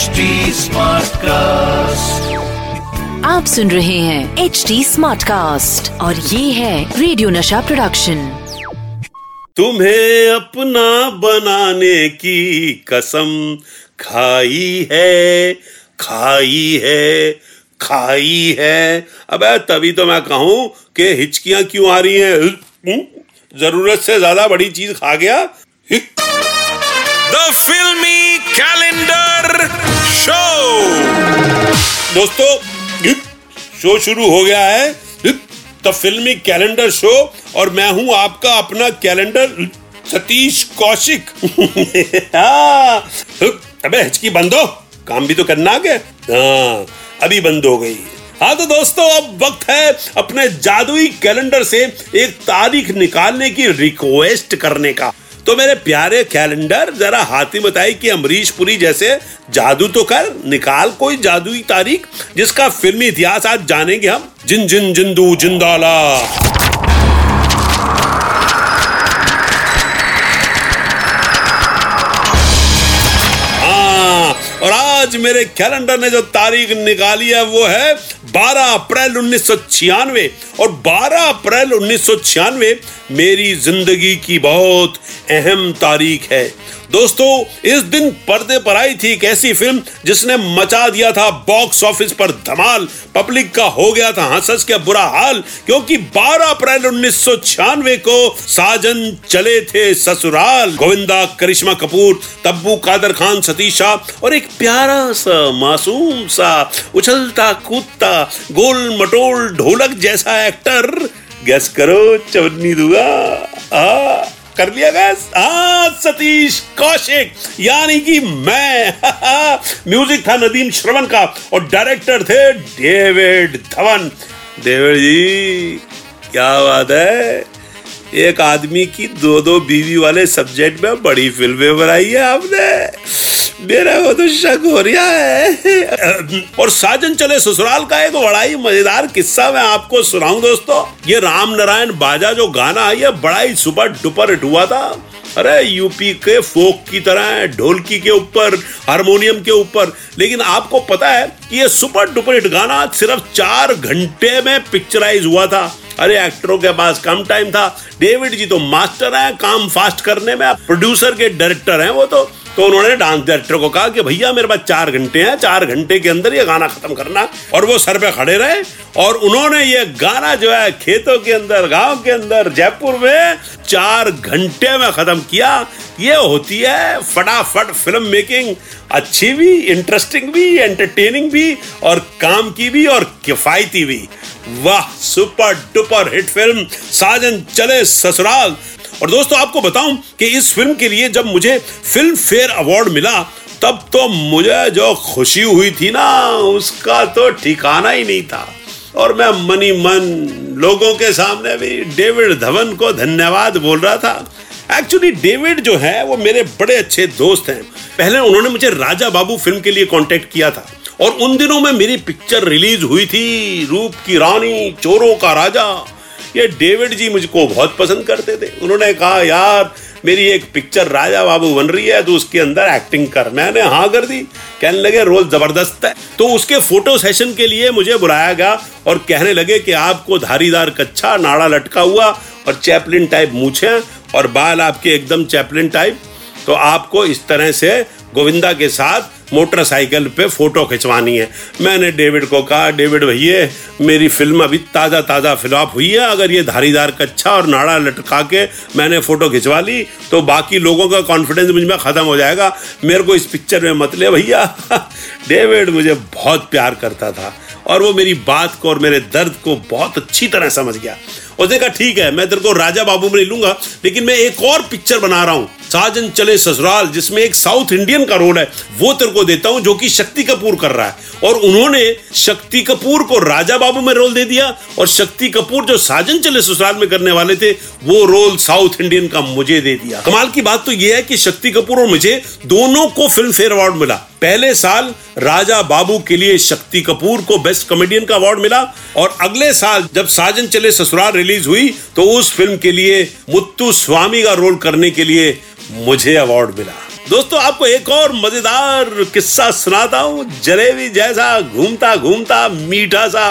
HD Smartcast. आप सुन रहे हैं एच डी स्मार्ट कास्ट और ये है रेडियो नशा प्रोडक्शन तुम्हें अपना बनाने की कसम खाई है खाई है खाई है। अबे तभी तो मैं कहूँ कि हिचकियाँ क्यों आ रही हैं? हम्म? ज़रूरत से ज़्यादा बड़ी चीज़ खा गया? द फिल्मी कैलेंडर शो दोस्तों शो शुरू हो गया है। द फिल्मी कैलेंडर शो और मैं हूँ आपका अपना कैलेंडर सतीश कौशिक। हाँ, अबे हिचकी बंद हो। काम भी तो करना आगे। हाँ अभी बंद हो गई। हाँ तो दोस्तों अब वक्त है अपने जादुई कैलेंडर से एक तारीख निकालने की रिक्वेस्ट करने का। तो मेरे प्यारे कैलेंडर, जरा हाथी बताई कि अमरीश पुरी जैसे जादू तो कर, निकाल कोई जादुई तारीख, जिसका फिल्मी इतिहास आज जानेंगे हम। जिन जिन जिंदू जिंदाला। आज मेरे कैलेंडर ने जो तारीख निकाली है वो है 12 अप्रैल उन्नीस सौ छियानवे। और 12 अप्रैल उन्नीस सौ छियानवे मेरी ज़िंदगी की बहुत अहम तारीख है। दोस्तों, इस दिन पर्दे पर आई थी एक ऐसी फ़िल्म जिसने मचा दिया था बॉक्स ऑफ़िस पर धमाल। पब्लिक का हो गया था हंस के बुरा हाल, क्योंकि 12 अप्रैल उन्नीस को साजन चले थे ससुराल। गोविंदा, करिश्मा कपूर, तब्बू, कादर खान, सतीशा और एक प्यारा सा, मासूम सा, उछलता कूदता, गोल मटोल ढोलक जैसा एक्टर गैस करो, चवन्नी दुआ। आ। कर लिया गया। हाँ सतीश कौशिक, यानी कि मैं, म्यूज़िक था नदीम श्रवण का, और डायरेक्टर थे डेविड धवन। डेविड जी, क्या बात है? एक आदमी की दो दो बीवी वाले सब्जेक्ट में बड़ी फ़िल्में बनाई है आपने। मेरा वो तो शक हो रहा है। और साजन चले ससुराल का एक बड़ा ही मज़ेदार किस्सा मैं आपको सुनाऊं दोस्तों। ये राम नारायण बाजा जो गाना है, ये बड़ा ही सुपर डुपर हिट हुआ था। अरे, यूपी के फोक की तरह है, ढोलकी के ऊपर, हारमोनियम के ऊपर। लेकिन आपको पता है कि ये सुपर डुपर हिट गाना सिर्फ़ चार घंटे में पिक्चराइज हुआ था। अरे एक्टरों के पास कम टाइम था। डेविड जी तो मास्टर है, काम फास्ट करने में। प्रोड्यूसर के डायरेक्टर हैं वो तो। तो उन्होंने डांस डायरेक्टर को कहा कि भैया, मेरे पास चार घंटे हैं। चार घंटे के अंदर ये गाना खत्म करना। और वो सर पे खड़े रहे। और उन्होंने ये गाना जो है, खेतों के अंदर, गाँव के अंदर, जयपुर में चार घंटे में खत्म किया। ये होती है फटाफट फ़िल्म मेकिंग अच्छी भी इंटरेस्टिंग भी एंटरटेनिंग भी, और काम की भी, और किफायती भी। वाह super duper hit film Sajan Chale Sasural. और दोस्तों, आपको बताऊँ कि इस फ़िल्म के लिए जब मुझे फ़िल्म फेयर अवार्ड मिला, तब तो मुझे जो खुशी हुई थी ना, उसका तो ठिकाना ही नहीं था। और मैं मनी मन लोगों के सामने भी डेविड धवन को धन्यवाद बोल रहा था। एक्चुअली डेविड जो है, वो मेरे बड़े अच्छे दोस्त हैं। पहले उन्होंने मुझे राजा बाबू फ़िल्म के लिए कांटेक्ट किया था। और उन दिनों में मेरी पिक्चर रिलीज़ हुई थी, रूप की रानी, चोरों का राजा। ये डेविड जी मुझको बहुत पसंद करते थे। उन्होंने कहा, यार, मेरी एक पिक्चर राजा बाबू बन रही है तो उसके अंदर एक्टिंग कर। मैंने हाँ कर दी। कहने लगे, रोज ज़बरदस्त है। तो उसके फ़ोटो सेशन के लिए मुझे बुलाया गया और कहने लगे कि आपको धारीदार कच्चा नाड़ा लटका हुआ और चैपलिन टाइप मूछे और बाल आपके एकदम चैपलिन टाइप तो आपको इस तरह से गोविंदा के साथ मोटरसाइकिल पे फ़ोटो खिंचवानी है। मैंने डेविड को कहा, डेविड भैया, मेरी फ़िल्म अभी ताज़ा ताज़ा फिलॉप हुई है, अगर ये धारीदार कच्चा और नाड़ा लटका के मैंने फ़ोटो खिंचवा ली तो बाकी लोगों का कॉन्फिडेंस मुझमें ख़त्म हो जाएगा। मेरे को इस पिक्चर में मत ले भैया। डेविड मुझे बहुत प्यार करता था और वो मेरी बात को और मेरे दर्द को बहुत अच्छी तरह समझ गया। उसने कहा, ठीक है, मैं तेरे को राजा बाबू में लूँगा, लेकिन मैं एक और पिक्चर बना रहा हूँ। साजन चले ससुराल, जिसमें एक साउथ इंडियन का रोल है, वो तेरे को देता हूँ, जो कि शक्ति कपूर कर रहा है। और उन्होंने शक्ति कपूर को राजा बाबू में रोल दे दिया, और शक्ति कपूर जो साजन चले ससुराल में करने वाले थे, वो रोल साउथ इंडियन का मुझे दे दिया। कमाल की बात तो यह है कि शक्ति कपूर और मुझे दोनों को फ़िल्म फेयर अवार्ड मिला। पहले साल राजा बाबू के लिए शक्ति कपूर को बेस्ट कॉमेडियन का अवार्ड मिला और अगले साल जब साजन चले ससुराल रिलीज़ हुई तो उस फ़िल्म के लिए मुत्तु स्वामी का रोल करने के लिए मुझे अवार्ड मिला। दोस्तों, आपको एक और मज़ेदार किस्सा सुनाता हूँ। जलेबी जैसा घूमता घूमता मीठा सा।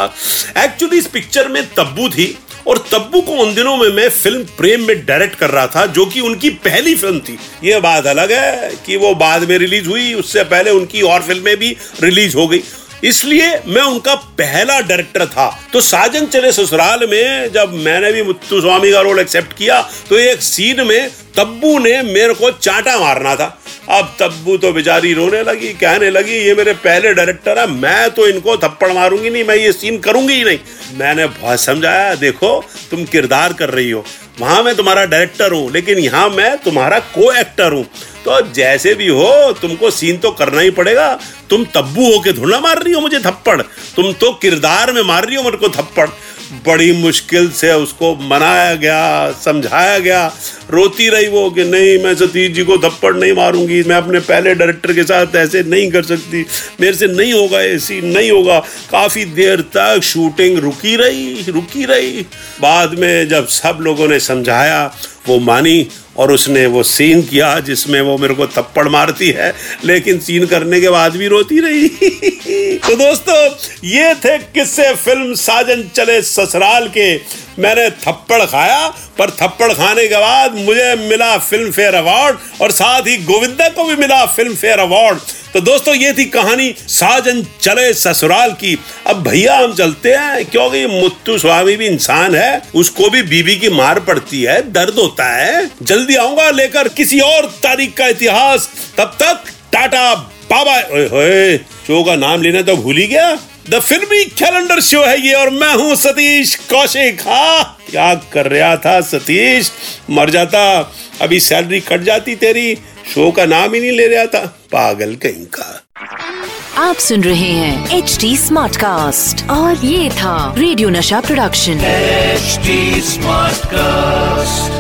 एक्चुअली इस पिक्चर में तब्बू थी। और तब्बू को उन दिनों में मैं फ़िल्म प्रेम में डायरेक्ट कर रहा था, जो कि उनकी पहली फ़िल्म थी। ये बात अलग है कि वो बाद में रिलीज़ हुई, उससे पहले उनकी और फ़िल्में भी रिलीज़ हो गई। इसलिए मैं उनका पहला डायरेक्टर था। तो साजन चले ससुराल में, जब मैंने भी मुत्तु स्वामी का रोल एक्सेप्ट किया तो एक सीन में तब्बू ने मेरे को चाटा मारना था। अब तब्बू तो बेचारी रोने लगी, कहने लगी, ये मेरे पहले डायरेक्टर है, मैं तो इनको थप्पड़ मारूँगी नहीं, मैं ये सीन करूँगी ही नहीं। मैंने बहुत समझाया, देखो, तुम किरदार कर रही हो, वहाँ मैं तुम्हारा डायरेक्टर हूँ, लेकिन यहाँ मैं तुम्हारा को एक्टर हूँ। तो जैसे भी हो, तुमको सीन तो करना ही पड़ेगा। तुम तब्बू होके थोड़ा मार रही हो मुझे थप्पड़, तुम तो किरदार में मार रही हो मेरे को थप्पड़। बड़ी मुश्किल से उसको मनाया गया, समझाया गया। रोती रही वो कि नहीं, मैं सतीश जी को थप्पड़ नहीं मारूँगी, मैं अपने पहले डायरेक्टर के साथ ऐसे नहीं कर सकती। मेरे से नहीं होगा ऐसी नहीं होगा। काफ़ी देर तक शूटिंग रुकी रही रुकी रही। बाद में जब सब लोगों ने समझाया, वो मानी और उसने वो सीन किया जिसमें वो मेरे को थप्पड़ मारती है, लेकिन सीन करने के बाद भी रोती रही। तो दोस्तों, ये थे किस्से फ़िल्म साजन चले ससुराल के। मैंने थप्पड़ खाया, पर थप्पड़ खाने के बाद मुझे मिला फ़िल्म फेयर अवार्ड, और साथ ही गोविंदा को भी मिला फ़िल्म फेयर अवार्ड। तो दोस्तों, ये थी कहानी साजन चले ससुराल की। अब भैया, हम चलते हैं, क्योंकि मुत्तु स्वामी भी इंसान है, उसको भी बीबी की मार पड़ती है, दर्द होता है। जल्दी आऊँगा लेकर किसी और तारीख का इतिहास। तब तक टाटा बाबा शो का नाम लेना तो भूल ही गया। द फिल्मी कैलेंडर शो है ये और मैं हूँ सतीश कौशिक। हाँ क्या कर रहा था सतीश? मर जाता। अभी सैलरी कट जाती तेरी। शो का नाम ही नहीं ले रहा था। पागल कहीं का आप सुन रहे हैं एच डी स्मार्ट कास्ट और ये था रेडियो नशा प्रोडक्शन एचडी स्मार्ट Smartcast.